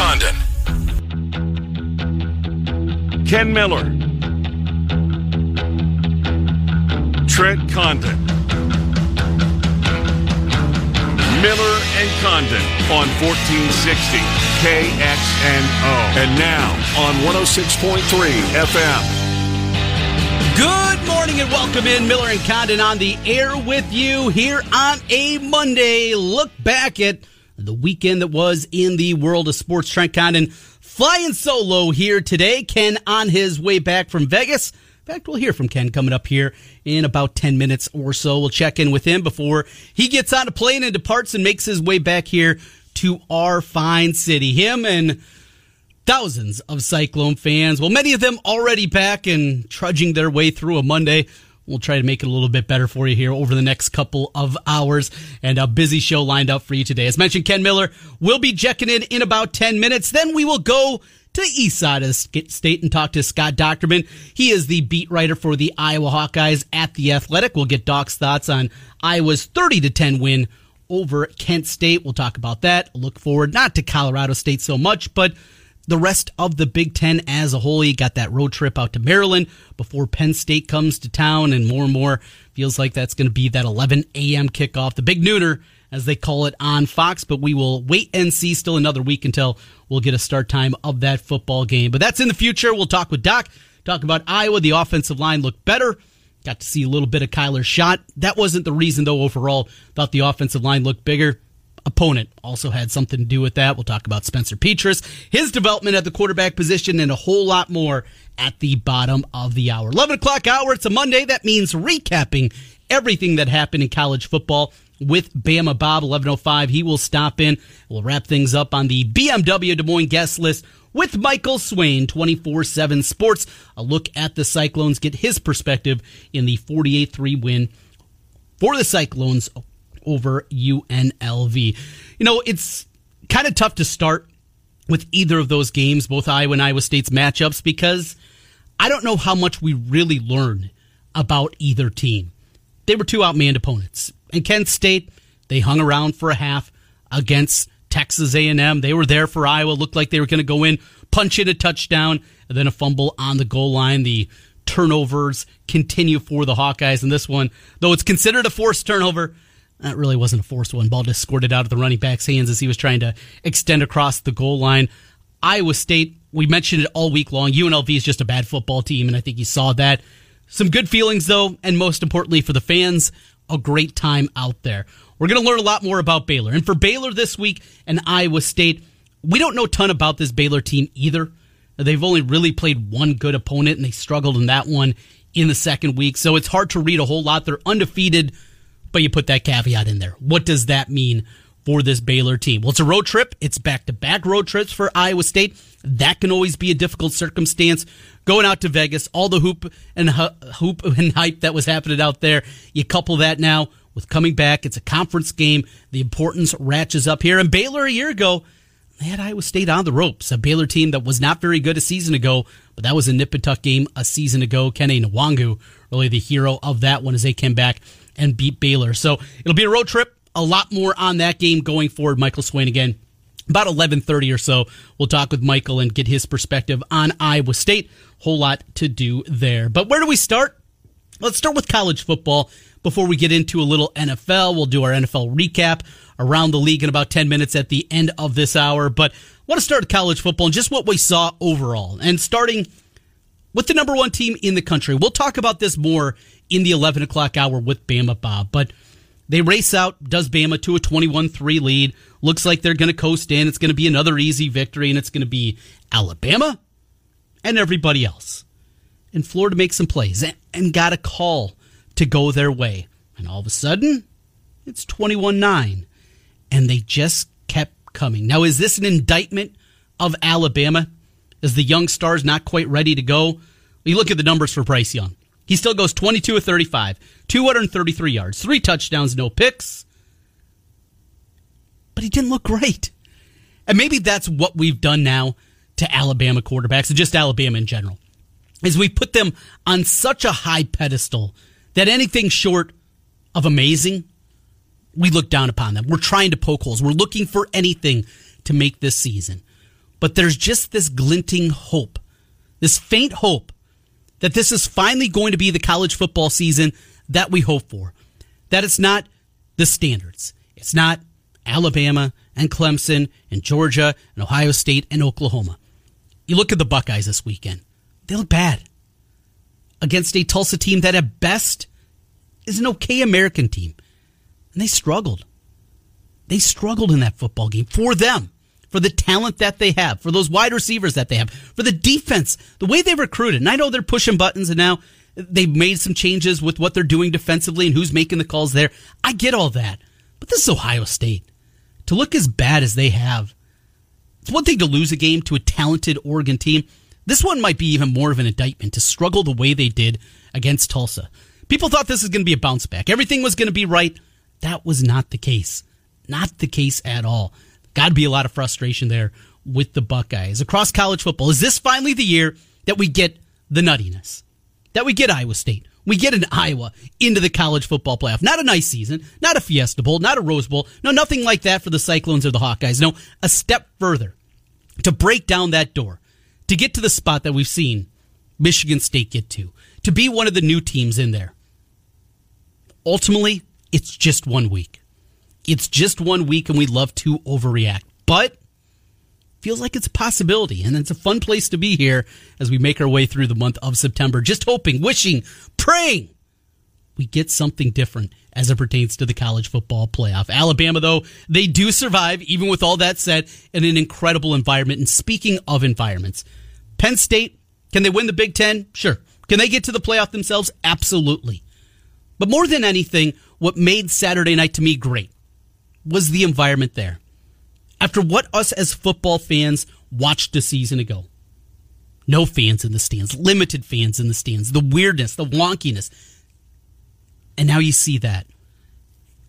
Condon. Ken Miller. Trent Condon. Miller and Condon on 1460 KXNO. And now on 106.3 FM. Good morning and welcome in. Miller and Condon on the air with you here on a Monday. Look back at the weekend that was in the world of sports. Trent Condon flying solo here today. Ken on his way back from Vegas. In fact, we'll hear from Ken coming up here in about 10 minutes or so. We'll check in with him before he gets on a plane and departs and makes his way back here to our fine city. Him and thousands of Cyclone fans. Well, many of them already back and trudging their way through a Monday. We'll try to make it a little bit better for you here over the next couple of hours and a busy show lined up for you today. As mentioned, Ken Miller will be checking in in about 10 minutes. Then we will go to the east side of the state and talk to Scott Dochterman. He is the beat writer for the Iowa Hawkeyes at The Athletic. We'll get Doc's thoughts on Iowa's 30 to 10 win over Kent State. We'll talk about that. Look forward not to Colorado State so much, but the rest of the Big Ten as a whole. You got that road trip out to Maryland before Penn State comes to town, and more and more feels like that's going to be that 11 a.m. kickoff, the big nooner, as they call it on Fox. But we will wait and see still another week until we'll get a start time of that football game. But that's in the future. We'll talk with Doc, talk about Iowa. The offensive line looked better. Got to see a little bit of Kyler's shot. That wasn't the reason, though, overall. Thought the offensive line looked bigger opponent also had something to do with that. We'll talk about Spencer Petras, his development at the quarterback position, and a whole lot more at the bottom of the hour. 11 o'clock hour, it's a Monday. That means recapping everything that happened in college football with Bama Bob, 1105. He will stop in. We'll wrap things up on the BMW Des Moines guest list with Michael Swain, 24 7 Sports. A look at the Cyclones, get his perspective in the 48 3 win for the Cyclones over UNLV. You know, it's kind of tough to start with either of those games, both Iowa and Iowa State's matchups, because I don't know how much we really learn about either team. They were two outmanned opponents. And Kent State, they hung around for a half against Texas A&M. They were there for Iowa. Looked like they were going to go in, punch in a touchdown, and then a fumble on the goal line. The turnovers continue for the Hawkeyes. in this one, though it's considered a forced turnover, that really wasn't a forced one. Ball just squirted out of the running back's hands as he was trying to extend across the goal line. Iowa State, we mentioned it all week long. UNLV is just a bad football team, and I think you saw that. Some good feelings, though, and most importantly for the fans, a great time out there. We're going to learn a lot more about Baylor. And for Baylor this week and Iowa State, we don't know a ton about this Baylor team either. They've only really played one good opponent, and they struggled in that one in the second week. So it's hard to read a whole lot. They're undefeated but you put that caveat in there. What does that mean for this Baylor team? Well, it's a road trip. It's back to back road trips for Iowa State. That can always be a difficult circumstance. Going out to Vegas, all the hoop and hoop and hype that was happening out there. You couple that now with coming back. It's a conference game. The importance ratchets up here. And Baylor a year ago, they had Iowa State on the ropes. A Baylor team that was not very good a season ago, but that was a nip and tuck game a season ago. Kene Nwangwu, really the hero of that one as they came back and beat Baylor. So it'll be a road trip. A lot more on that game going forward. Michael Swain again. About 11:30 or so, we'll talk with Michael and get his perspective on Iowa State. Whole lot to do there. But where do we start? Let's start with college football before we get into a little NFL. We'll do our NFL recap around the league in about 10 minutes at the end of this hour. But I want to start college football and just what we saw overall. And starting with the number one team in the country. We'll talk about this more in the 11 o'clock hour with Bama Bob. But they race out, does Bama to a 21 3 lead. Looks like they're going to coast in. It's going to be another easy victory, and it's going to be Alabama and everybody else. And Florida makes some plays and, got a call to go their way. And all of a sudden, it's 21 9. And they just kept coming. Now, is this an indictment of Alabama? Is the young stars not quite ready to go? You look at the numbers for Bryce Young. He still goes 22 of 35, 233 yards, three touchdowns, no picks. But he didn't look great. And maybe that's what we've done now to Alabama quarterbacks and just Alabama in general. Is we put them on such a high pedestal that anything short of amazing, we look down upon them. We're trying to poke holes. We're looking for anything to make this season. but there's just this glinting hope, this faint hope that this is finally going to be the college football season that we hope for. That it's not the standards. It's not Alabama and Clemson and Georgia and Ohio State and Oklahoma. You look at the Buckeyes this weekend. They look bad against a Tulsa team that at best is an okay American team. And they struggled. They struggled in that football game for them, for the talent that they have, for those wide receivers that they have, for the defense, the way they recruited. And I know they're pushing buttons and now they've made some changes with what they're doing defensively and who's making the calls there. I get all that. But this is Ohio State. To look as bad as they have, it's one thing to lose a game to a talented Oregon team. This one might be even more of an indictment to struggle the way they did against Tulsa. People thought this was going to be a bounce back. Everything was going to be right. That was not the case. Not the case at all. Got to be a lot of frustration there with the Buckeyes. Across college football, is this finally the year that we get the nuttiness? That we get Iowa State? We get an Iowa into the college football playoff. Not a nice season, not a Fiesta Bowl, not a Rose Bowl. No, nothing like that for the Cyclones or the Hawkeyes. No, a step further to break down that door, to get to the spot that we've seen Michigan State get to, to be one of the new teams in there. Ultimately, it's just one week. It's just one week, and we love to overreact. But feels like it's a possibility, and it's a fun place to be here as we make our way through the month of September. Just hoping, wishing, praying we get something different as it pertains to the college football playoff. Alabama, though, they do survive, even with all that said, in an incredible environment. And speaking of environments, Penn State, can they win the Big Ten? Sure. Can they get to the playoff themselves? Absolutely. But more than anything, what made Saturday night to me great was the environment there. After what us as football fans watched a season ago, no fans in the stands, limited fans in the stands, the weirdness, the wonkiness. And now you see that.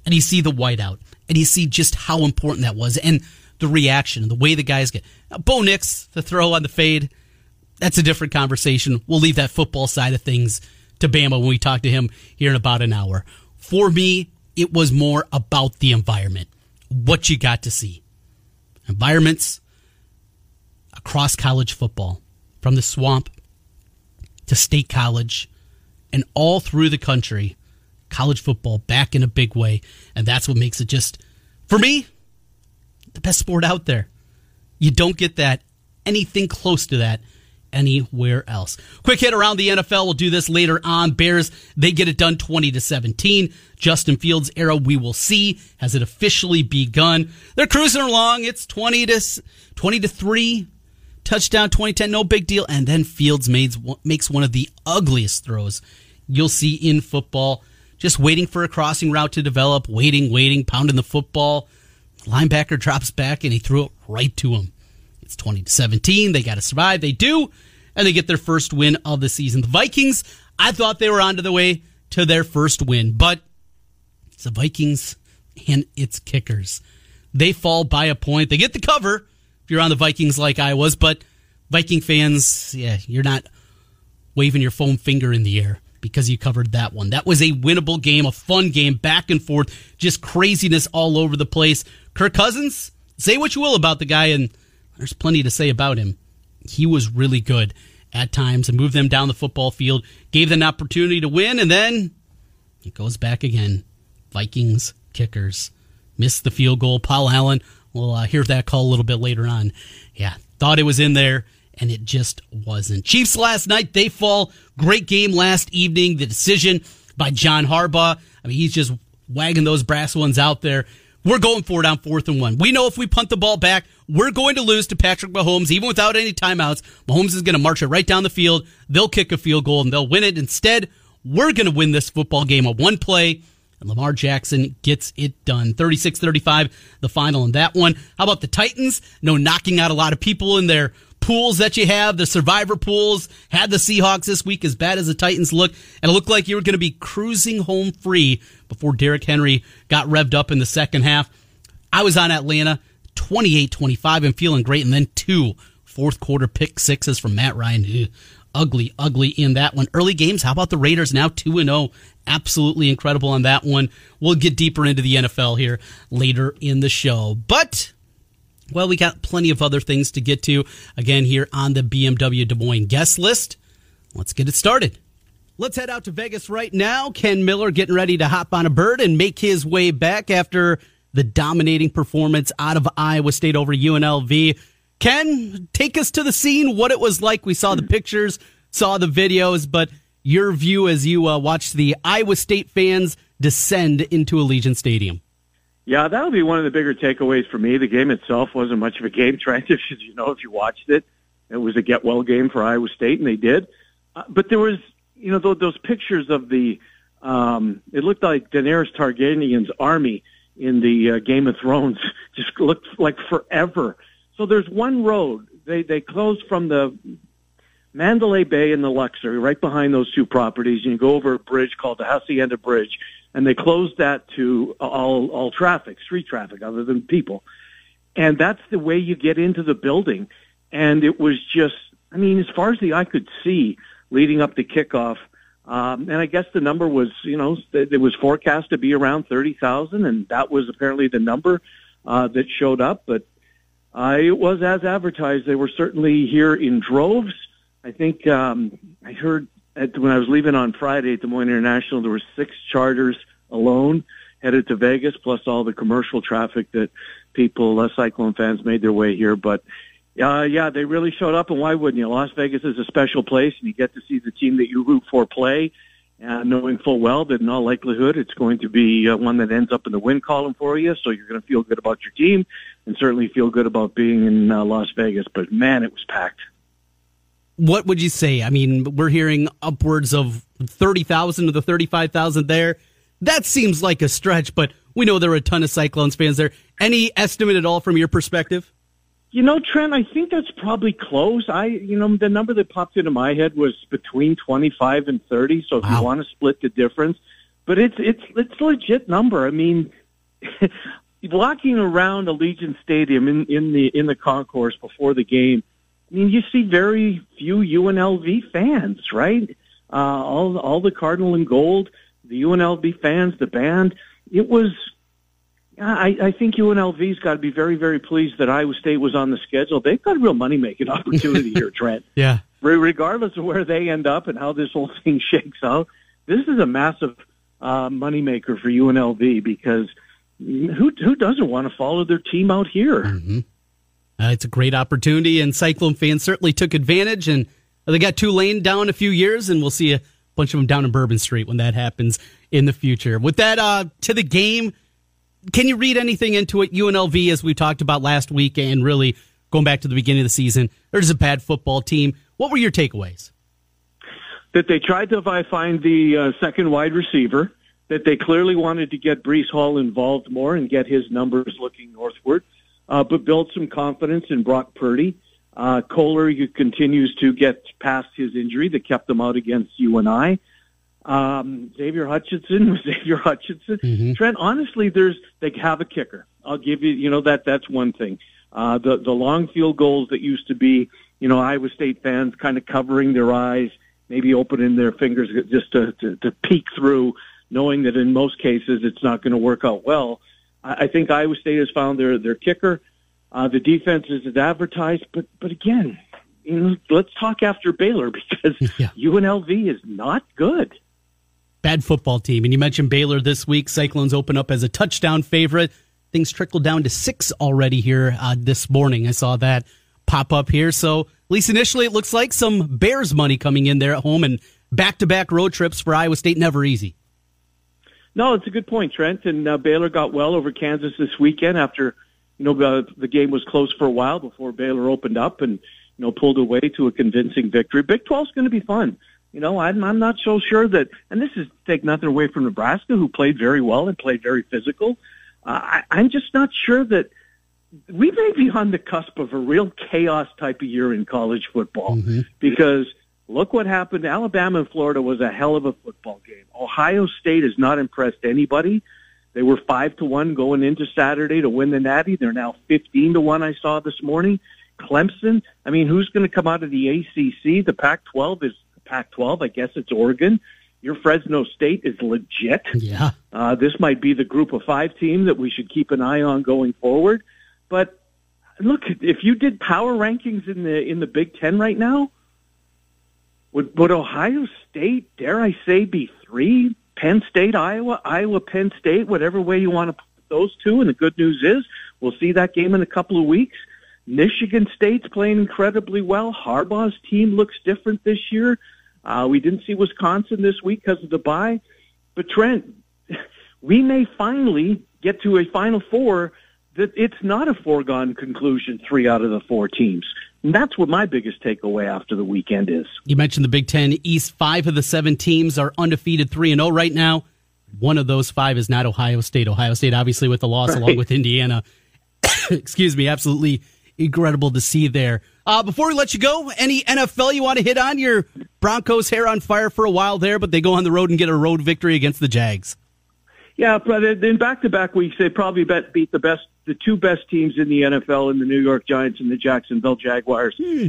And you see the whiteout. And you see just how important that was. And the reaction and the way the guys get. Now, Bo Nix, the throw on the fade, that's a different conversation. We'll leave that football side of things to Bama when we talk to him here in about an hour. For me, it was more about the environment, what you got to see. Environments across college football, from the swamp to state college and all through the country, college football back in a big way. And that's what makes it just, for me, the best sport out there. You don't get that, anything close to that anywhere else. Quick hit around the NFL. We'll do this later on. Bears, they get it done 20 to 17. Justin Fields era we will see. Has it officially begun? They're cruising along. It's 20 to 20 to 3. Touchdown 2010, no big deal. And then Fields makes, makes one of the ugliest throws you'll see in football. Just waiting for a crossing route to develop, waiting, waiting, pounding the football. Linebacker drops back and he threw it right to him. It's 20 to 17. They got to survive. They do. And they get their first win of the season. The Vikings, I thought they were on to the way to their first win, but it's the Vikings and its kickers. They fall by a point. They get the cover if you're on the Vikings like I was, but Viking fans, yeah, you're not waving your foam finger in the air because you covered that one. That was a winnable game, a fun game, back and forth, just craziness all over the place. Kirk Cousins, say what you will about the guy, and there's plenty to say about him. He was really good at times and moved them down the football field, gave them an opportunity to win, and then it goes back again. Vikings kickers missed the field goal. Paul Allen, we'll uh, hear that call a little bit later on. Yeah, thought it was in there, and it just wasn't. Chiefs last night, they fall. Great game last evening. The decision by John Harbaugh. I mean, he's just wagging those brass ones out there. We're going for it on fourth and one. We know if we punt the ball back, we're going to lose to Patrick Mahomes, even without any timeouts. Mahomes is going to march it right down the field. They'll kick a field goal and they'll win it. Instead, we're going to win this football game on one play. And Lamar Jackson gets it done. 36 35, the final in that one. How about the Titans? No knocking out a lot of people in their pools that you have, the survivor pools, had the Seahawks this week as bad as the Titans look, and it looked like you were going to be cruising home free before Derrick Henry got revved up in the second half. I was on Atlanta 28 25 and feeling great, and then two fourth quarter pick sixes from Matt Ryan. Ew, ugly, ugly in that one. Early games, how about the Raiders now 2 and 0? Absolutely incredible on that one. We'll get deeper into the NFL here later in the show. But Well, we got plenty of other things to get to again here on the BMW Des Moines guest list. Let's get it started. Let's head out to Vegas right now. Ken Miller getting ready to hop on a bird and make his way back after the dominating performance out of Iowa State over UNLV. Ken, take us to the scene, what it was like. We saw the pictures, saw the videos, but your view as you uh, watched the Iowa State fans descend into Allegiant Stadium. Yeah, that'll be one of the bigger takeaways for me. The game itself wasn't much of a game, Trent, as you know, if you watched it. It was a get well game for Iowa State, and they did. Uh, but there was, you know, those, those pictures of the, um, it looked like Daenerys Targaryen's army in the uh, Game of Thrones just looked like forever. So there's one road. They they closed from the Mandalay Bay and the Luxor, right behind those two properties, and you go over a bridge called the Hacienda Bridge, and they closed that to all all traffic, street traffic, other than people. And that's the way you get into the building. And it was just, I mean, as far as the eye could see, leading up to kickoff, um, and I guess the number was, you know, it was forecast to be around 30,000, and that was apparently the number uh, that showed up. But uh, it was as advertised. They were certainly here in droves. I think um, I heard at, when I was leaving on Friday at Des Moines International, there were six charters alone headed to Vegas, plus all the commercial traffic that people, uh, Cyclone fans, made their way here. But uh, yeah, they really showed up, and why wouldn't you? Las Vegas is a special place, and you get to see the team that you root for play, uh, knowing full well that in all likelihood it's going to be uh, one that ends up in the win column for you. So you're going to feel good about your team, and certainly feel good about being in uh, Las Vegas. But man, it was packed. What would you say? I mean, we're hearing upwards of thirty thousand to the thirty-five thousand there. That seems like a stretch, but we know there are a ton of Cyclones fans there. Any estimate at all from your perspective? You know, Trent, I think that's probably close. I, you know, the number that popped into my head was between 25 and 30. So if wow. you want to split the difference, but it's, it's, it's a legit number. I mean, walking around Allegiant Stadium in, in the, in the concourse before the game, I mean, you see very few UNLV fans, right? Uh, all, all the Cardinal and Gold, the UNLV fans, the band. It was, I, I think UNLV's got to be very, very pleased that Iowa State was on the schedule. They've got a real money making opportunity here, Trent. Yeah. Regardless of where they end up and how this whole thing shakes out, this is a massive uh, moneymaker for UNLV because who who doesn't want to follow their team out here? Mm-hmm. Uh, it's a great opportunity, and Cyclone fans certainly took advantage. And they got Tulane down a few years, and we'll see a bunch of them down in Bourbon Street when that happens in the future. With that, uh, to the game can you read anything into it? UNLV, as we talked about last week, and really going back to the beginning of the season, they're just a bad football team. What were your takeaways? That they tried to find the uh, second wide receiver. That they clearly wanted to get Breece Hall involved more and get his numbers looking northward, uh, but build some confidence in Brock Purdy. Uh, Kolar continues to get past his injury that kept him out against UNI. Um, Xavier Hutchinson was Xavier Hutchinson. Mm-hmm. Trent, honestly, there's they have a kicker. I'll give you, you know, that that's one thing. Uh, the the long field goals that used to be, you know, Iowa State fans kind of covering their eyes, maybe opening their fingers just to to, to peek through, knowing that in most cases it's not going to work out well. I, I think Iowa State has found their their kicker. Uh, the defense is as advertised, but but again, you know, let's talk after Baylor because yeah. UNLV is not good bad football team. And you mentioned Baylor this week. Cyclones open up as a touchdown favorite. Things trickled down to six already here uh, this morning. I saw that pop up here. So, at least initially, it looks like some Bears money coming in there at home and back to back road trips for Iowa State, never easy. No, it's a good point, Trent. And uh, Baylor got well over Kansas this weekend after, you know, uh, the game was close for a while before Baylor opened up and, you know, pulled away to a convincing victory. Big 12 is going to be fun. You know, I'm, I'm not so sure that, and this is take nothing away from Nebraska, who played very well and played very physical. Uh, I, I'm just not sure that we may be on the cusp of a real chaos type of year in college football mm-hmm. because look what happened. Alabama and Florida was a hell of a football game. Ohio State has not impressed anybody. They were five to one going into Saturday to win the Natty. They're now fifteen to one. I saw this morning. Clemson. I mean, who's going to come out of the ACC? The Pac-12 is Pac-12. I guess it's Oregon. Your Fresno State is legit. Yeah. Uh, this might be the group of five team that we should keep an eye on going forward. But look, if you did power rankings in the in the Big Ten right now, would would Ohio State, dare I say, be three? Penn State, Iowa, Iowa, Penn State, whatever way you want to put those two. And the good news is we'll see that game in a couple of weeks. Michigan State's playing incredibly well. Harbaugh's team looks different this year. Uh, we didn't see Wisconsin this week because of the bye. But Trent, we may finally get to a Final Four that it's not a foregone conclusion three out of the four teams. And that's what my biggest takeaway after the weekend is. You mentioned the Big Ten East. Five of the seven teams are undefeated 3 and 0 right now. One of those five is not Ohio State. Ohio State, obviously, with the loss right. along with Indiana. Excuse me, absolutely incredible to see there. Uh, before we let you go, any NFL you want to hit on? Your Broncos' hair on fire for a while there, but they go on the road and get a road victory against the Jags. Yeah, but in back-to-back weeks, they probably bet, beat the best, the two best teams in the NFL, in the New York Giants and the Jacksonville Jaguars. Hmm.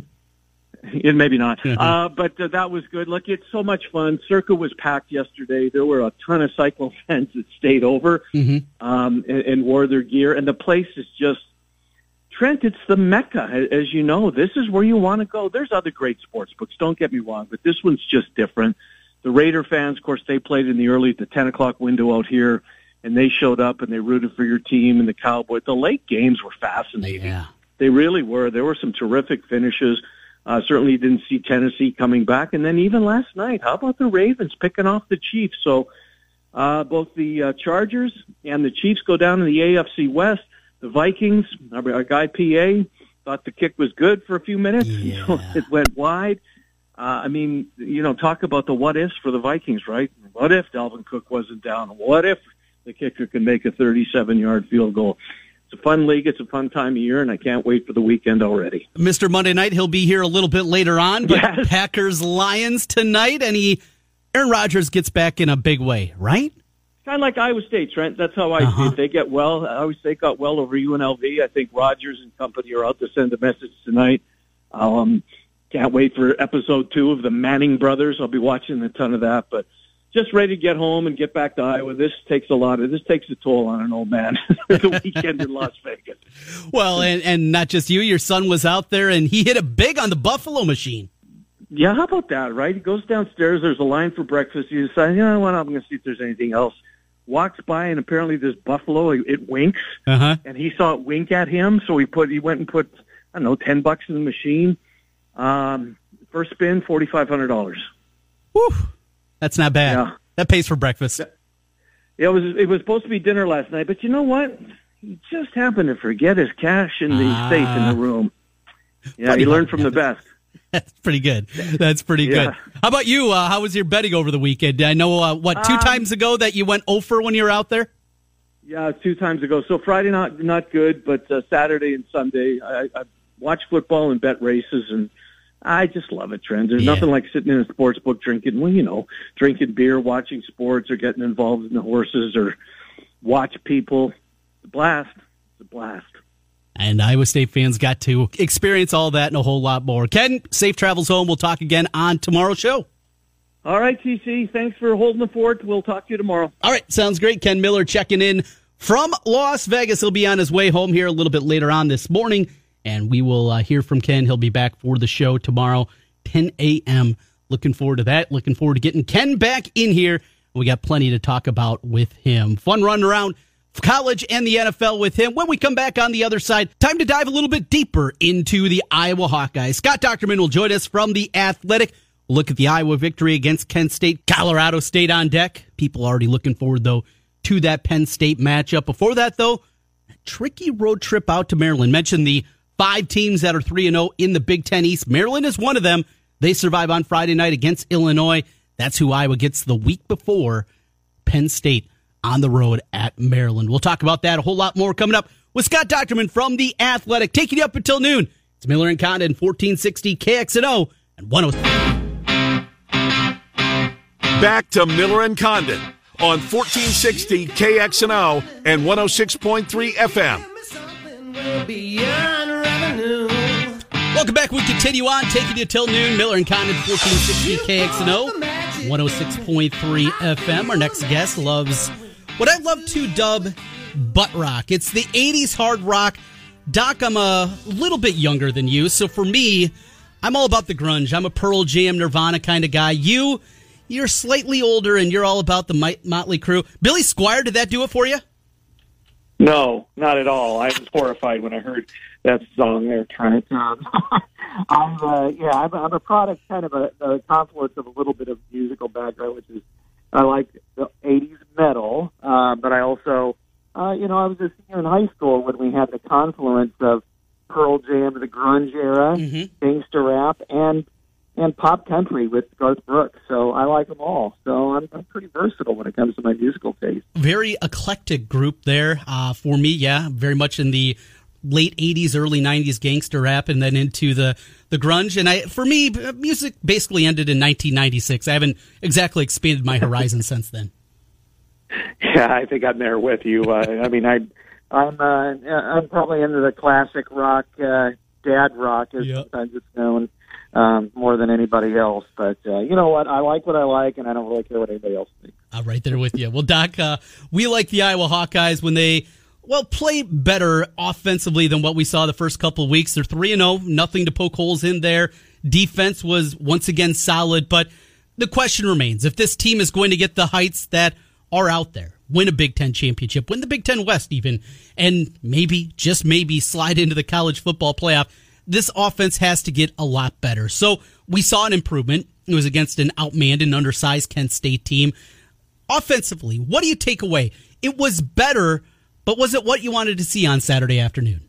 And maybe not, mm-hmm. uh, but uh, that was good. Look, it's so much fun. Circa was packed yesterday. There were a ton of cycle fans that stayed over mm-hmm. um, and, and wore their gear, and the place is just Trent, it's the mecca, as you know. This is where you want to go. There's other great sports books. Don't get me wrong, but this one's just different. The Raider fans, of course, they played in the early, the 10 o'clock window out here, and they showed up and they rooted for your team and the Cowboys. The late games were fascinating. Yeah. They really were. There were some terrific finishes. Uh, certainly didn't see Tennessee coming back. And then even last night, how about the Ravens picking off the Chiefs? So uh, both the uh, Chargers and the Chiefs go down in the AFC West. The Vikings, our, our guy PA, thought the kick was good for a few minutes. Yeah. It went wide. Uh, I mean, you know, talk about the what ifs for the Vikings, right? What if Dalvin Cook wasn't down? What if the kicker can make a 37 yard field goal? It's a fun league. It's a fun time of year, and I can't wait for the weekend already. Mr. Monday Night, he'll be here a little bit later on, but yes. Packers Lions tonight, and he Aaron Rodgers gets back in a big way, right? kind of like Iowa State, Trent. That's how I uh-huh. see it. They get well. Iowa State got well over UNLV. I think Rodgers and company are out to send a message tonight. Um, can't wait for episode two of the Manning brothers. I'll be watching a ton of that, but just ready to get home and get back to Iowa. This takes a lot of this takes a toll on an old man. the weekend in Las Vegas. Well, and and not just you. Your son was out there and he hit a big on the Buffalo machine. Yeah, how about that, right? He goes downstairs. There's a line for breakfast. He decides, you know what? I'm going to see if there's anything else walks by and apparently this buffalo it winks uh-huh. and he saw it wink at him so he put he went and put i don't know ten bucks in the machine um first spin forty five hundred dollars that's not bad yeah. that pays for breakfast it was it was supposed to be dinner last night but you know what he just happened to forget his cash in the uh, safe in the room yeah he learned from the best That's pretty good. That's pretty yeah. good. How about you? Uh, how was your betting over the weekend? I know uh, what two um, times ago that you went over when you were out there. Yeah, two times ago. So Friday not not good, but uh, Saturday and Sunday I, I watch football and bet races, and I just love it. Trent. There's yeah. nothing like sitting in a sports book drinking, well, you know, drinking beer, watching sports, or getting involved in the horses, or watch people. It's a blast. It's a blast. And Iowa State fans got to experience all that and a whole lot more. Ken, safe travels home. We'll talk again on tomorrow's show. All right, TC. Thanks for holding the fort. We'll talk to you tomorrow. All right, sounds great. Ken Miller checking in from Las Vegas. He'll be on his way home here a little bit later on this morning, and we will uh, hear from Ken. He'll be back for the show tomorrow, 10 a.m. Looking forward to that. Looking forward to getting Ken back in here. We got plenty to talk about with him. Fun run around college and the NFL with him. When we come back on the other side, time to dive a little bit deeper into the Iowa Hawkeyes. Scott Dochterman will join us from the Athletic. look at the Iowa victory against Kent State, Colorado State on deck. People already looking forward though to that Penn State matchup. Before that though, tricky road trip out to Maryland. Mentioned the five teams that are 3 and 0 in the Big 10 East. Maryland is one of them. They survive on Friday night against Illinois. That's who Iowa gets the week before Penn State on the road at Maryland. We'll talk about that a whole lot more coming up with Scott Dochterman from The Athletic, taking you up until noon. It's Miller and Condon, 1460 KXNO and 103. Back to Miller and Condon on 1460 KXNO and 106.3 FM. Welcome back. We continue on, taking you till noon. Miller and Condon, 1460 KXNO, 106.3 FM. Our next guest loves what I love to dub butt rock. It's the 80s hard rock Doc, I'm a little bit younger than you, so for me, I'm all about the grunge. I'm a Pearl Jam, Nirvana kind of guy. You, you're slightly older, and you're all about the Motley Crue. Billy Squier, did that do it for you? No, not at all. I was horrified when I heard that song there, Trent. Um, I'm, uh, yeah, I'm, I'm a product, kind of a, a confluence of a little bit of musical background, which is I like the '80s metal, uh, but I also, uh, you know, I was a senior in high school when we had the confluence of Pearl Jam, the grunge era, mm-hmm. gangster rap, and and pop country with Garth Brooks. So I like them all. So I'm, I'm pretty versatile when it comes to my musical taste. Very eclectic group there uh, for me. Yeah, very much in the late 80s early 90s gangster rap and then into the the grunge and i for me music basically ended in 1996 i haven't exactly expanded my horizon since then yeah i think i'm there with you uh, i mean i i'm uh i'm probably into the classic rock uh dad rock as yep. sometimes it's known um, more than anybody else. But uh, you know what? I like what I like, and I don't really care what anybody else thinks. I'm right there with you. Well, Doc, uh, we like the Iowa Hawkeyes when they well play better offensively than what we saw the first couple weeks. They're three and zero, oh, nothing to poke holes in there. Defense was once again solid, but the question remains: if this team is going to get the heights that are out there, win a Big Ten championship, win the Big Ten West, even, and maybe just maybe slide into the college football playoff this offense has to get a lot better. So we saw an improvement. It was against an outmanned and undersized Kent State team. Offensively, what do you take away? It was better, but was it what you wanted to see on Saturday afternoon?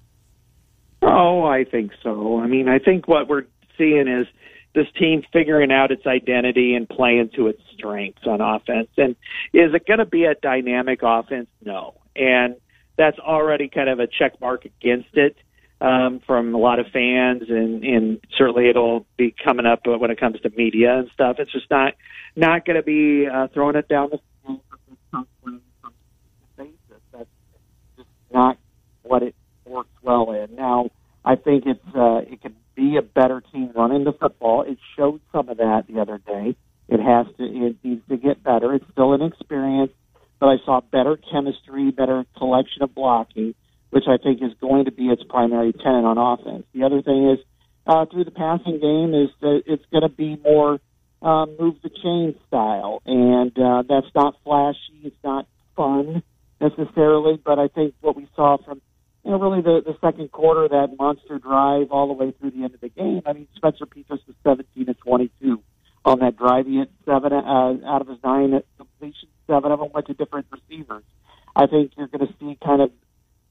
Oh, I think so. I mean, I think what we're seeing is this team figuring out its identity and playing to its strengths on offense. And is it going to be a dynamic offense? No. And that's already kind of a check mark against it um, from a lot of fans, and, and certainly it'll be coming up when it comes to media and stuff. It's just not not going to be uh, throwing it down the not what it works well in. Now, I think it's uh, it can be a better team running the football. It showed some of that the other day. It has to. It needs to get better. It's still an experience, but I saw better chemistry, better collection of blocking which I think is going to be its primary tenet on offense. The other thing is uh, through the passing game is that it's going to be more uh, move the chain style, and uh, that's not flashy. It's not fun necessarily, but I think what we saw from you know really the the second quarter, that monster drive all the way through the end of the game. I mean, Spencer Petras was 17 to 22 on that drive. He had seven uh, out of his nine completions. Seven of them went to different receivers. I think you're going to see kind of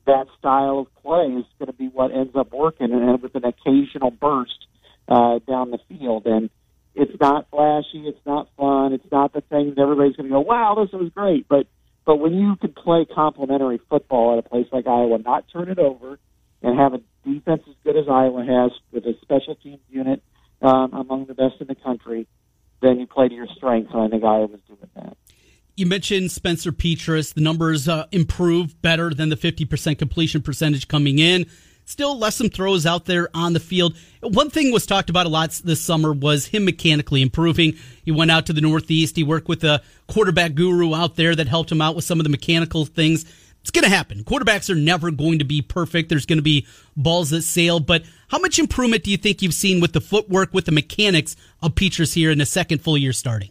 that style of play is going to be what ends up working, and with an occasional burst uh, down the field. And it's not flashy, it's not fun, it's not the thing that everybody's going to go, "Wow, this was great." But but when you can play complementary football at a place like Iowa, not turn it over, and have a defense as good as Iowa has with a special teams unit um, among the best in the country, then you play to your strengths. And I think Iowa's doing that you mentioned Spencer Petras. The numbers uh, improved better than the 50% completion percentage coming in. Still less some throws out there on the field. One thing was talked about a lot this summer was him mechanically improving. He went out to the Northeast. He worked with a quarterback guru out there that helped him out with some of the mechanical things. It's going to happen. Quarterbacks are never going to be perfect. There's going to be balls that sail. But how much improvement do you think you've seen with the footwork, with the mechanics of Petras here in the second full year starting?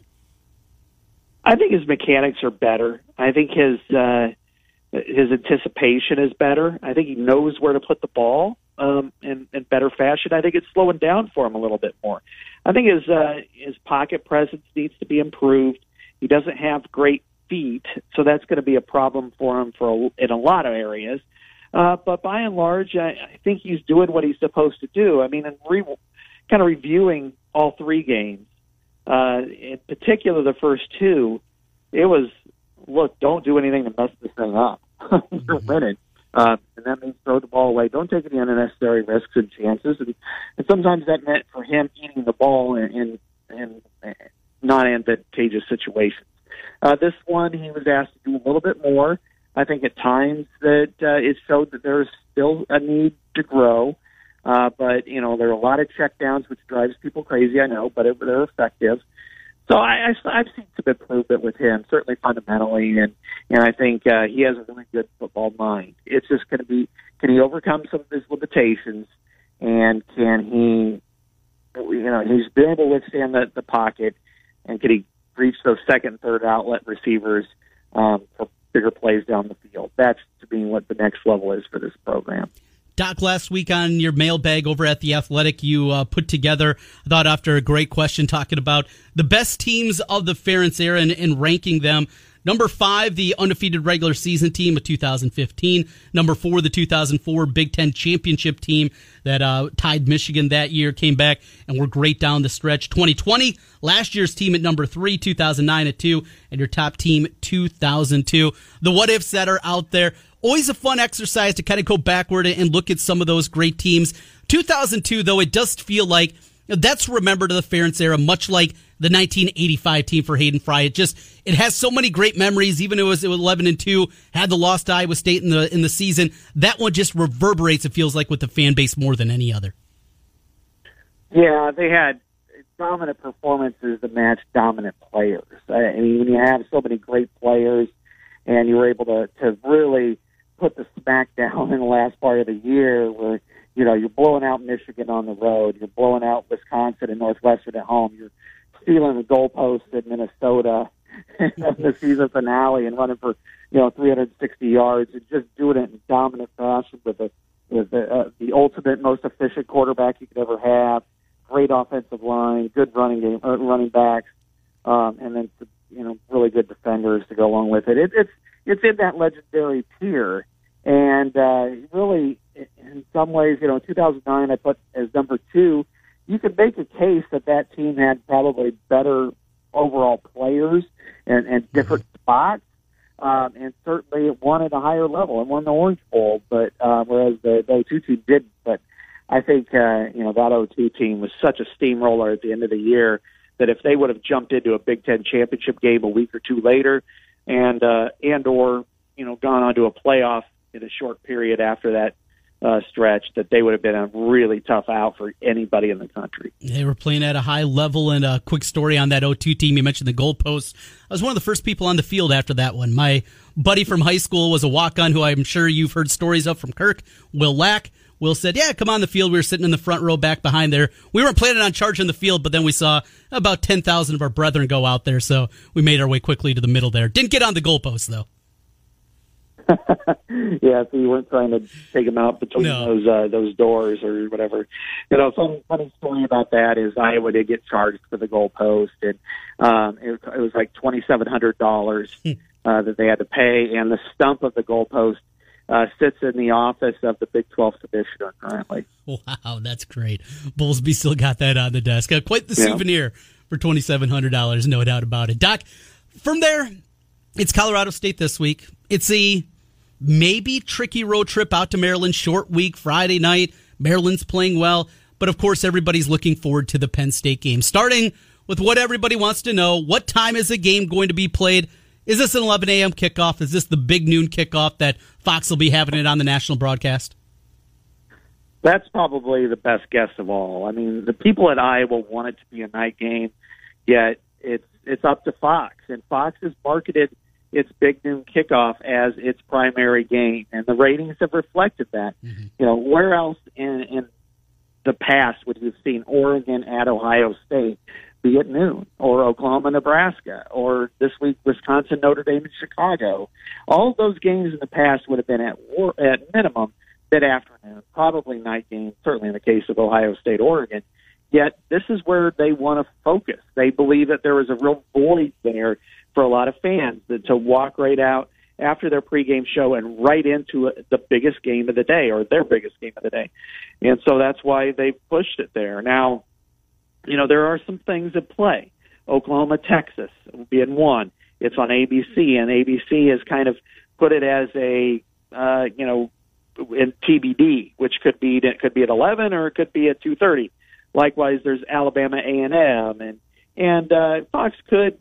I think his mechanics are better. I think his uh, his anticipation is better. I think he knows where to put the ball um, in, in better fashion. I think it's slowing down for him a little bit more. I think his uh, his pocket presence needs to be improved. He doesn't have great feet, so that's going to be a problem for him for a, in a lot of areas. Uh, but by and large, I, I think he's doing what he's supposed to do. I mean, in re- kind of reviewing all three games, uh, in particular the first two, it was look, don't do anything to mess this thing up. You're winning. Uh, and that means throw the ball away. Don't take any unnecessary risks and chances. And, and sometimes that meant for him eating the ball in, in, in non advantageous situations. Uh, this one, he was asked to do a little bit more. I think at times that uh, it showed that there's still a need to grow. Uh, but you know, there are a lot of checkdowns, which drives people crazy. I know, but it, they're effective. So I, I, I've seen some improvement with him, certainly fundamentally, and and I think uh, he has a really good football mind. It's just going to be can he overcome some of his limitations, and can he, you know, he's been able to withstand the, the pocket, and can he reach those second, third outlet receivers um, for bigger plays down the field? That's to me what the next level is for this program. Doc, last week on your mailbag over at the Athletic, you uh, put together, I thought after a great question talking about the best teams of the Ferentz era and, and ranking them. Number five, the undefeated regular season team of 2015. Number four, the 2004 Big Ten championship team that uh, tied Michigan that year, came back and were great down the stretch. 2020, last year's team at number three, 2009 at two, and your top team 2002. The what ifs that are out there. Always a fun exercise to kind of go backward and look at some of those great teams. 2002, though, it does feel like that's remembered to the Ferentz era, much like the 1985 team for Hayden Fry. It just it has so many great memories. Even it was, it was 11 and two, had the lost to Iowa State in the in the season. That one just reverberates. It feels like with the fan base more than any other. Yeah, they had dominant performances that matched dominant players. I mean, when you have so many great players, and you were able to to really put the smack down in the last part of the year, where you know you're blowing out Michigan on the road, you're blowing out Wisconsin and Northwestern at home, you're stealing the goalposts at Minnesota in the season finale and running for you know 360 yards and just doing it in dominant fashion with the with the, uh, the ultimate most efficient quarterback you could ever have. Great offensive line, good running game, uh, running backs, um, and then you know really good defenders to go along with it. it it's it's in that legendary tier, and uh, really in some ways, you know, in 2009 I put as number two you could make a case that that team had probably better overall players and, and mm-hmm. different mm-hmm. spots. Um, and certainly it won at a higher level and won the Orange Bowl, but uh, whereas the, the 02 team didn't. But I think uh, you know that 02 team was such a steamroller at the end of the year that if they would have jumped into a Big Ten championship game a week or two later, and uh, and or you know gone on to a playoff in a short period after that uh, stretch that they would have been a really tough out for anybody in the country. They were playing at a high level. And a quick story on that 0-2 team. You mentioned the goalposts. I was one of the first people on the field after that one. My buddy from high school was a walk on who I'm sure you've heard stories of from Kirk, Will Lack. Will said, Yeah, come on the field. We were sitting in the front row back behind there. We weren't planning on charging the field, but then we saw about 10,000 of our brethren go out there. So we made our way quickly to the middle there. Didn't get on the goalpost, though. yeah, so you weren't trying to take them out between no. those uh, those doors or whatever. You know, some funny story about that is Iowa did get charged for the goalpost, and um, it, it was like twenty seven hundred dollars hmm. uh, that they had to pay, and the stump of the goalpost uh, sits in the office of the Big 12 commissioner currently. Wow, that's great. Bowlesby still got that on the desk. Uh, quite the yeah. souvenir for $2,700, no doubt about it. Doc, from there, it's Colorado State this week. It's a maybe tricky road trip out to Maryland, short week, Friday night. Maryland's playing well, but of course, everybody's looking forward to the Penn State game. Starting with what everybody wants to know what time is the game going to be played? Is this an 11 a.m. kickoff? Is this the big noon kickoff that Fox will be having it on the national broadcast? That's probably the best guess of all. I mean, the people at Iowa want it to be a night game, yet it's it's up to Fox, and Fox has marketed its big noon kickoff as its primary game, and the ratings have reflected that. Mm-hmm. You know, where else in, in the past would you have seen Oregon at Ohio State be at noon, or Oklahoma, Nebraska, or this week Wisconsin, Notre Dame, and Chicago? All those games in the past would have been at war, at minimum mid afternoon, probably night games. Certainly in the case of Ohio State, Oregon. Yet this is where they want to focus. They believe that there is a real void there for a lot of fans that, to walk right out after their pregame show and right into the biggest game of the day or their biggest game of the day. And so that's why they pushed it there. Now, you know, there are some things at play. Oklahoma, Texas being one. It's on ABC, and ABC has kind of put it as a, uh, you know, in TBD, which could be it could be at 11 or it could be at 2:30. Likewise, there's Alabama A&M, and and uh, Fox could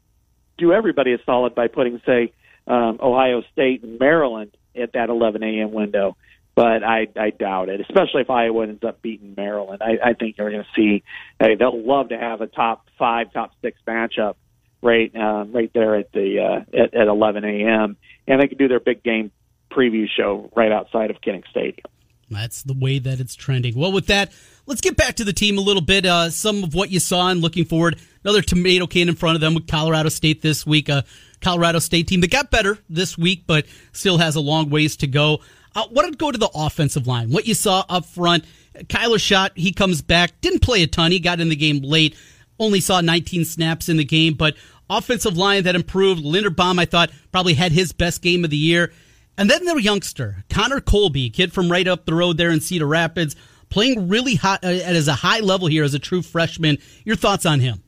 do everybody a solid by putting, say, um, Ohio State and Maryland at that 11 a.m. window. But I, I doubt it, especially if Iowa ends up beating Maryland. I, I think you're going to see hey, they'll love to have a top five, top six matchup right um, right there at the uh, at, at 11 a.m. and they can do their big game preview show right outside of Kinnick Stadium. That's the way that it's trending. Well, with that, let's get back to the team a little bit. Uh, some of what you saw and looking forward. Another tomato can in front of them with Colorado State this week. A Colorado State team that got better this week, but still has a long ways to go. Uh, what did go to the offensive line? What you saw up front? Kyler Schott. he comes back, didn't play a ton. He got in the game late, only saw 19 snaps in the game, but offensive line that improved. Linderbaum, I thought, probably had his best game of the year. And then their youngster, Connor Colby, kid from right up the road there in Cedar Rapids, playing really high, uh, at as a high level here as a true freshman. Your thoughts on him?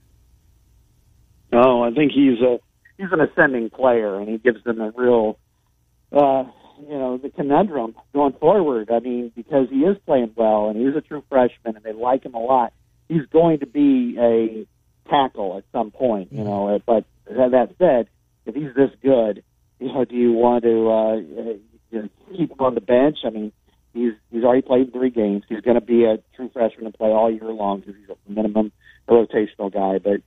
Oh, I think he's a he's an ascending player, and he gives them a real, uh, you know, the conundrum going forward. I mean, because he is playing well, and he's a true freshman, and they like him a lot. He's going to be a tackle at some point, you know. But that said, if he's this good, you know, do you want to uh, you know, keep him on the bench? I mean, he's he's already played three games. He's going to be a true freshman and play all year long because he's a minimum a rotational guy. But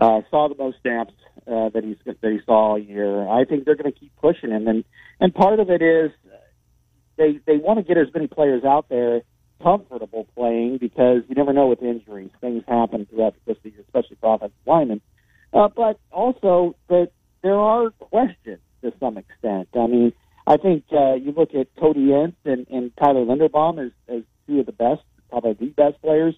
uh, saw the most snaps uh, that he's that he saw all year. I think they're going to keep pushing him, and and part of it is they they want to get as many players out there comfortable playing because you never know with injuries. Things happen throughout the course of the year, especially for offensive linemen. Uh, but also that there are questions to some extent. I mean, I think uh, you look at Cody Ince and, and Tyler Linderbaum as, as two of the best, probably the best players,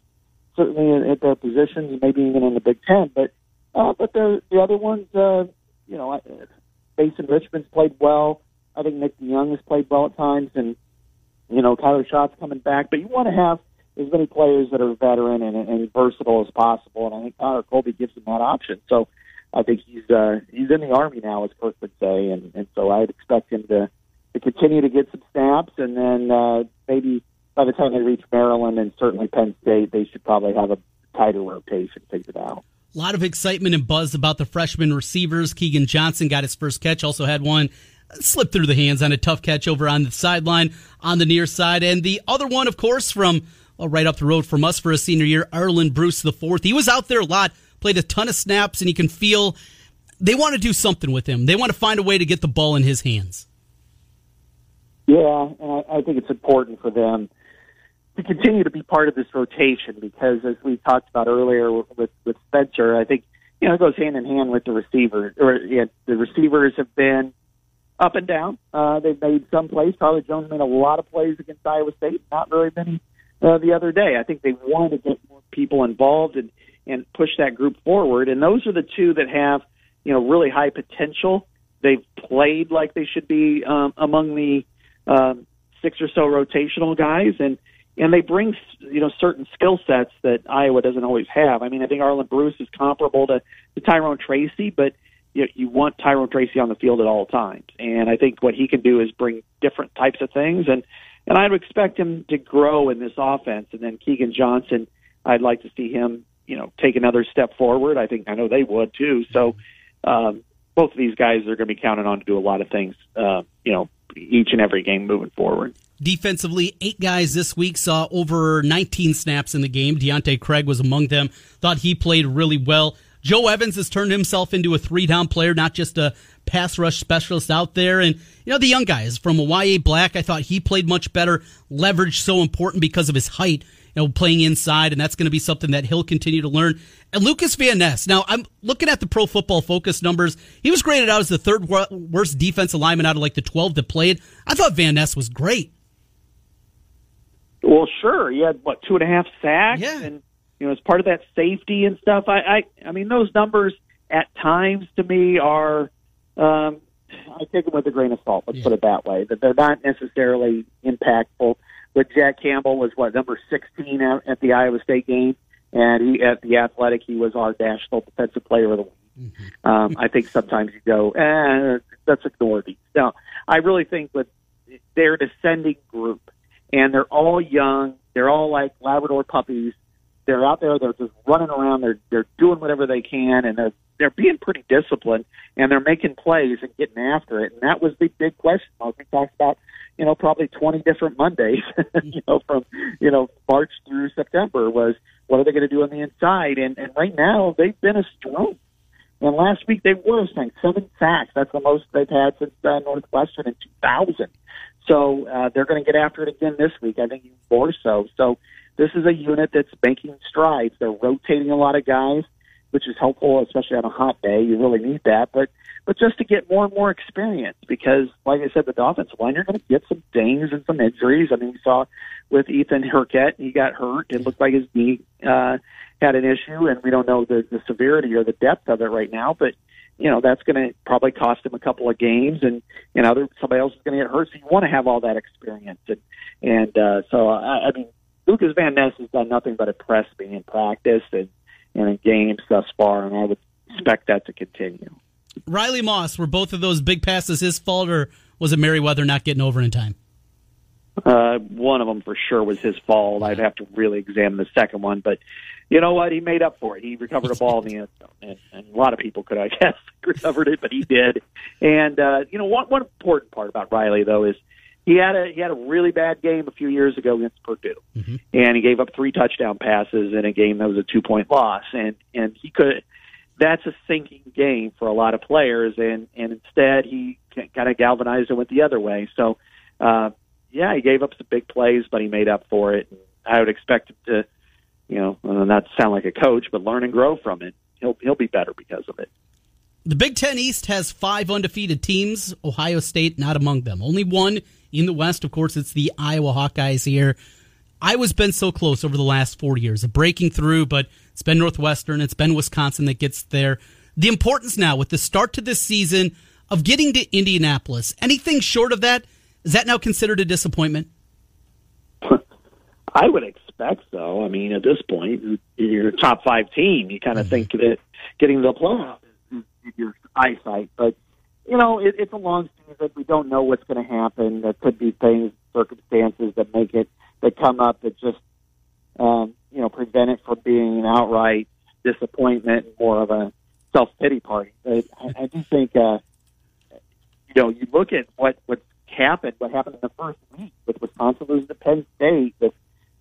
certainly at their positions, maybe even in the Big Ten. But uh, but the the other ones, uh, you know, Mason Richman's played well. I think Nick DeJong has played well at times, and you know, Kyler Schott's coming back. But you want to have as many players that are veteran and, and versatile as possible, and I think Connor Colby gives them that option. So I think he's uh, he's in the army now, as Kirk would say, and and so I'd expect him to to continue to get some snaps, and then uh, maybe by the time they reach Maryland and certainly Penn State, they should probably have a tighter rotation figured out. A lot of excitement and buzz about the freshman receivers. Keagan Johnson got his first catch, also had one uh, slip through the hands on a tough catch over on the sideline on the near side. And the other one, of course, from well, right up the road from us for a senior year, Arland Bruce the fourth. He was out there a lot, played a ton of snaps, and you can feel they want to do something with him. They want to find a way to get the ball in his hands. Yeah, and I, I think it's important for them to continue to be part of this rotation because, as we talked about earlier with with Spencer, I think you know it goes hand in hand with the receivers. Or yeah, the receivers have been up and down. Uh, they've made some plays. Tyler Jones made a lot of plays against Iowa State, not very many uh, the other day. I think they want to get more people involved and and push that group forward. And those are the two that have you know really high potential. They've played like they should be um, among the um, six or so rotational guys, and and they bring you know certain skill sets that Iowa doesn't always have. I mean, I think Arland Bruce is comparable to, to Tyrone Tracy, but you, you want Tyrone Tracy on the field at all times, and I think what he can do is bring different types of things, and and I'd expect him to grow in this offense. And then Keagan Johnson, I'd like to see him you know take another step forward. I think I know they would too. So um, both of these guys are going to be counted on to do a lot of things. Uh, you know, each and every game moving forward. Defensively, eight guys this week saw over 19 snaps in the game. Deontae Craig was among them. Thought he played really well. Joe Evans has turned himself into a three down player, not just a pass rush specialist out there. And, you know, the young guys from Yahya Black, I thought he played much better. Leverage so important because of his height, you know, playing inside. And that's going to be something that he'll continue to learn. And Lucas Van Ness. Now, I'm looking at the pro football focus numbers. He was graded out as the third worst defensive lineman out of like the 12 that played. I thought Van Ness was great. Well, sure. He had what two and a half sacks, yeah. and you know, as part of that safety and stuff. I, I, I mean, those numbers at times to me are, um, I take them with a grain of salt. Let's yeah. put it that way. That they're not necessarily impactful. But Jack Campbell was what number sixteen at, at the Iowa State game, and he at the Athletic he was our national defensive player of the week. Mm-hmm. Um, I think sometimes you go, eh, let's ignore these. Now, I really think with their descending group and they're all young. They're all like Labrador puppies. They're out there. They're just running around. They're they're doing whatever they can, and they're they're being pretty disciplined, and they're making plays and getting after it. And that was the big question. We talked about, you know, probably 20 different Mondays, you know, from you know March through September was what are they going to do on the inside? And and right now they've been a strong. And last week they were saying seven sacks. That's the most they've had since uh, Northwestern in 2000. So uh, they're going to get after it again this week. I think more so. So this is a unit that's making strides. They're rotating a lot of guys, which is helpful, especially on a hot day. You really need that, but but just to get more and more experience because, like I said, the offensive line, you're going to get some dings and some injuries. I mean, we saw with Ethan Hurkett, he got hurt. It looked like his knee uh, had an issue, and we don't know the, the severity or the depth of it right now. But you know that's going to probably cost him a couple of games, and and other somebody else is going to get hurt. So you want to have all that experience, and and uh, so I, I mean, Lucas Van Ness has done nothing but impress me in practice and and in games thus far, and I would expect that to continue. Riley Moss, were both of those big passes his fault, or was it Merriweather not getting over in time? Uh, one of them for sure was his fault. I'd have to really examine the second one, but you know what? He made up for it. He recovered a ball in the end zone, and, and a lot of people could, I guess, recovered it, but he did. And uh, you know, one one important part about Riley though is he had a he had a really bad game a few years ago against Purdue, mm-hmm. and he gave up three touchdown passes in a game that was a two point loss, and and he could that's a sinking game for a lot of players, and and instead he kind of galvanized and went the other way. So, uh, yeah, he gave up some big plays, but he made up for it. And I would expect him to, you know, not sound like a coach, but learn and grow from it. He'll he'll be better because of it. The Big Ten East has five undefeated teams. Ohio State not among them. Only one in the West. Of course, it's the Iowa Hawkeyes here. Iowa's been so close over the last four years of breaking through, but it's been Northwestern, it's been Wisconsin that gets there. The importance now with the start to this season of getting to Indianapolis, anything short of that, is that now considered a disappointment? I would expect so. I mean, at this point, you're a top five team. You kind of mm-hmm. think that getting to the playoffs is in your eyesight. But, you know, it, it's a long season. We don't know what's going to happen. There could be things, circumstances that make it, that come up that just um, you know, prevent it from being an outright disappointment, more of a self pity party. But I, I do think, uh, you know, you look at what what's happened, what happened in the first week with Wisconsin losing to Penn State, with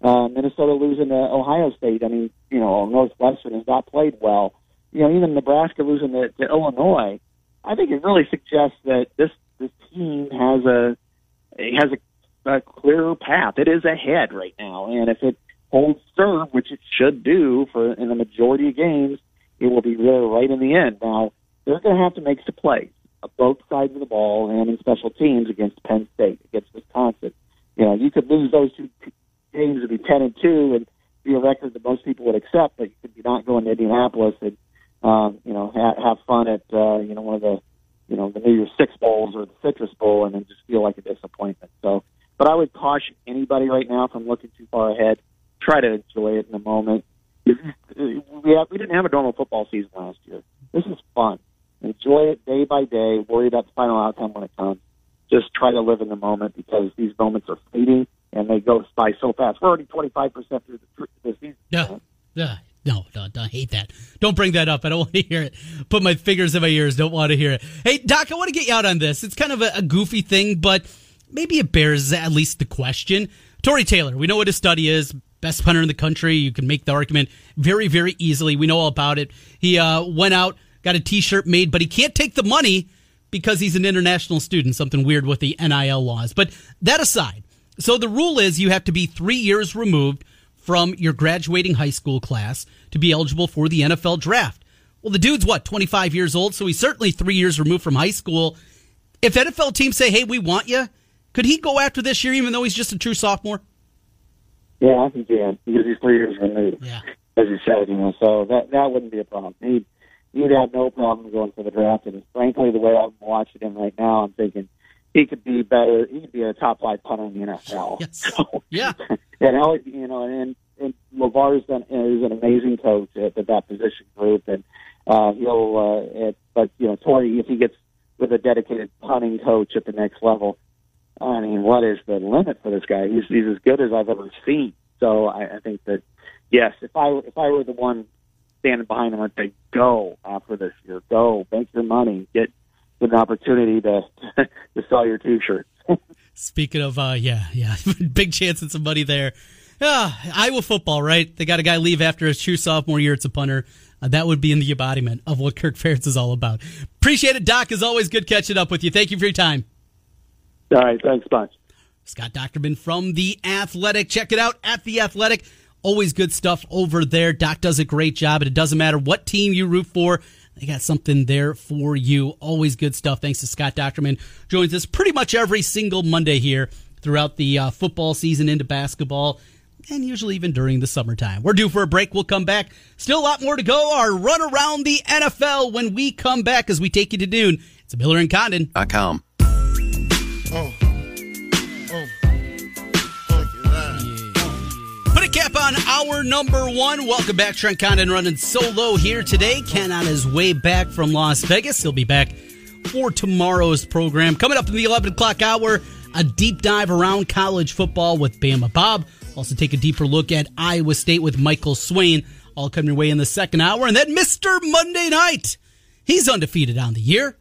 uh, Minnesota losing to Ohio State. I mean, you know, Northwestern has not played well. You know, even Nebraska losing to, to Illinois. I think it really suggests that this this team has a it has a, a clearer path. It is ahead right now, and if it holds serve, which it should do for in the majority of games, it will be there right in the end. Now they're going to have to make some plays on both sides of the ball and in special teams against Penn State, against Wisconsin. You know, you could lose those two games and be ten and two and be a record that most people would accept, but you could be not going to Indianapolis and um, you know have, have fun at uh, you know one of the you know the New Year's Six bowls or the Citrus Bowl and then just feel like a disappointment. So, but I would caution anybody right now from looking too far ahead try to enjoy it in the moment. We have, we didn't have a normal football season last year. This is fun. Enjoy it day by day. Worry about the final outcome when it comes. Just try to live in the moment because these moments are fleeting and they go by so fast. We're already twenty five percent through the, the season. Yeah, yeah. No, no, no, I hate that. Don't bring that up. I don't want to hear it. Put my fingers in my ears. Don't want to hear it. Hey, Doc, I want to get you out on this. It's kind of a, a goofy thing, but maybe it bears at least the question. Tory Taylor, we know what his study is best punter in the country. You can make the argument very, very easily. We know all about it. He uh, went out, got a T-shirt made, but he can't take the money because he's an international student. Something weird with the NIL laws. But that aside, so the rule is you have to be three years removed from your graduating high school class to be eligible for the NFL draft. Well, the dude's what, 25 years old, so he's certainly three years removed from high school. If NFL teams say, hey, we want you, could he go after this year even though he's just a true sophomore? Yeah, I think yeah, because he's three years removed. Yeah. As you said, you know, so that that wouldn't be a problem. He'd he'd have no problem going for the draft. And frankly, the way I'm watching him right now, I'm thinking he could be better. He could be a top five punter in the NFL. Yes. So, yeah. and you know, and and LeVar's done is an amazing coach at, at that position group, and uh, he'll. Uh, at, but you know, Tory, if he gets with a dedicated punting coach at the next level, I mean, what is the limit for this guy? He's he's as good as I've ever seen. So I, I think that yes, if I if I were the one standing behind him, I'd say go after this year, go make your money, get get an opportunity to to sell your T-shirt. Speaking of, uh, yeah, yeah, big chance at somebody there. Yeah, Iowa football, right? They got a guy leave after his true sophomore year. It's a punter. Uh, that would be in the embodiment of what Kirk Ferentz is all about. Appreciate it, Doc. As always, good catching up with you. Thank you for your time. All right. Thanks, bunch. Scott Dochterman from The Athletic. Check it out at The Athletic. Always good stuff over there. Doc does a great job, and it doesn't matter what team you root for. They got something there for you. Always good stuff. Thanks to Scott Dochterman. Joins us pretty much every single Monday here throughout the uh, football season into basketball and usually even during the summertime. We're due for a break. We'll come back. Still a lot more to go. Our run around the NFL when we come back as we take you to noon. It's Miller and Condon. On our number one. Welcome back, Trent Condon running solo here today. Ken on his way back from Las Vegas. He'll be back for tomorrow's program. Coming up in the 11 o'clock hour, a deep dive around college football with Bama Bob. Also take a deeper look at Iowa State with Michael Swain. All coming your way in the second hour. And then Mr. Monday Night. He's undefeated on the year.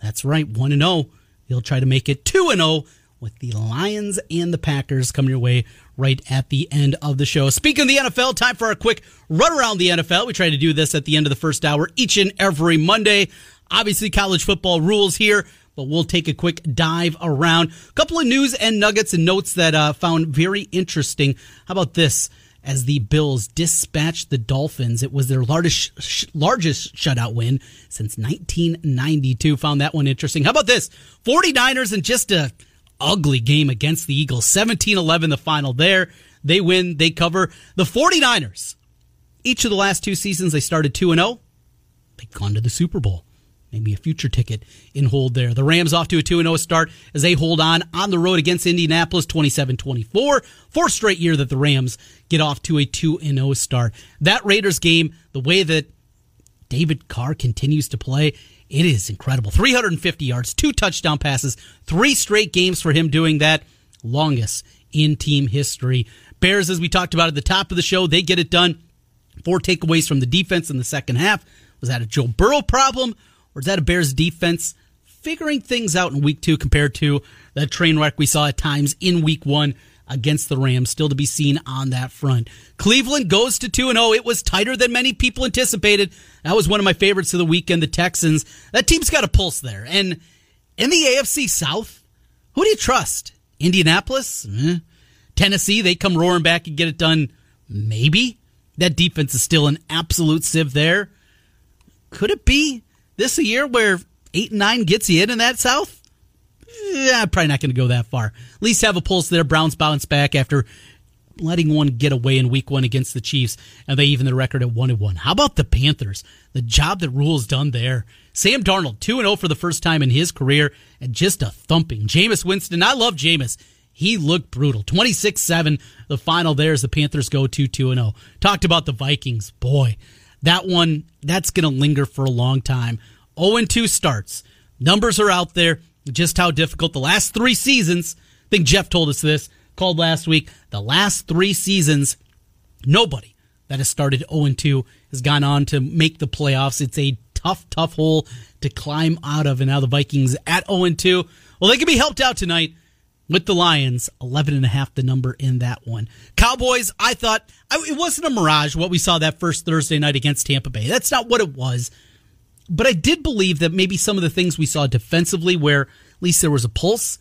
That's right, 1 0. He'll try to make it 2 0 with the Lions and the Packers coming your way right at the end of the show. Speaking of the NFL, time for a quick run around the NFL. We try to do this at the end of the first hour each and every Monday. Obviously, college football rules here, but we'll take a quick dive around. A couple of news and nuggets and notes that uh, found very interesting. How about this? As the Bills dispatched the Dolphins, it was their largest sh- largest shutout win since 1992. Found that one interesting. How about this? 49ers in just a ugly game against the Eagles. 17-11 the final there. They win, they cover. The 49ers, each of the last two seasons they started 2 and 0. They've gone to the Super Bowl maybe a future ticket in hold there. The Rams off to a 2 0 start as they hold on on the road against Indianapolis 27 24. Fourth straight year that the Rams get off to a 2 0 start. That Raiders game, the way that David Carr continues to play, it is incredible. 350 yards, two touchdown passes, three straight games for him doing that. Longest in team history. Bears, as we talked about at the top of the show, they get it done. Four takeaways from the defense in the second half. Was that a Joe Burrow problem or is that a Bears defense figuring things out in week two compared to that train wreck we saw at times in week one against the Rams? Still to be seen on that front. Cleveland goes to 2 0. It was tighter than many people anticipated. That was one of my favorites of the weekend, the Texans. That team's got a pulse there. And in the AFC South, who do you trust? Indianapolis? Eh. Tennessee, they come roaring back and get it done. Maybe. That defense is still an absolute sieve there. Could it be this a year where eight and nine gets you in in that South? Yeah, probably not going to go that far. At least have a pulse there. Browns bounce back after letting one get away in week one against the Chiefs, and they even the record at one and one. How about the Panthers? The job that Rhule's done there. Sam Darnold, 2 0 for the first time in his career, and just a thumping. Jameis Winston, I love Jameis. He looked brutal. 26 7, the final there as the Panthers go 2 2 0. Talked about the Vikings. Boy, that one, that's going to linger for a long time. 0 2 starts. Numbers are out there. Just how difficult the last three seasons. I think Jeff told us this, called last week. The last three seasons, nobody that has started 0 2 has gone on to make the playoffs. It's a tough, tough hole to climb out of. And now the Vikings at 0 2. Well, they can be helped out tonight with the Lions, 11 and a half the number in that one. Cowboys, I thought it wasn't a mirage what we saw that first Thursday night against Tampa Bay. That's not what it was. But I did believe that maybe some of the things we saw defensively where at least there was a pulse,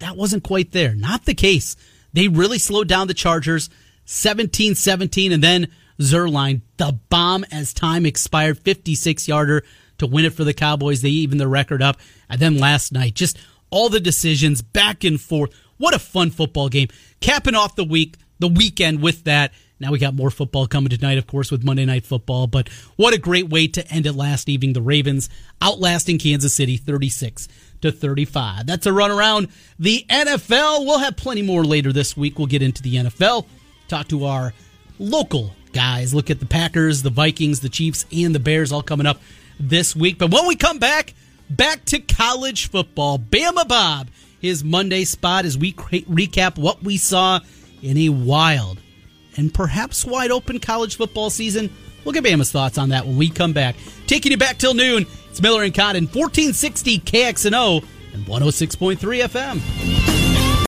that wasn't quite there. Not the case. They really slowed down the Chargers 17-17 and then Zuerlein, the bomb as time expired, 56 yarder to win it for the Cowboys. They even the record up. And then last night, just all the decisions back and forth. What a fun football game. Capping off the week, the weekend with that. Now we got more football coming tonight, of course, with Monday Night Football. But what a great way to end it last evening. The Ravens outlasting Kansas City 36 to 35. That's a run around the NFL. We'll have plenty more later this week. We'll get into the NFL, talk to our local guys, look at the Packers, the Vikings, the Chiefs, and the Bears all coming up this week. But when we come back, back to college football. Bama Bob, his Monday spot as we recap what we saw in a wild and perhaps wide open college football season. We'll get Bama's thoughts on that when we come back. Taking you back till noon, it's Miller and Condon, 1460 KXNO and 106.3 FM.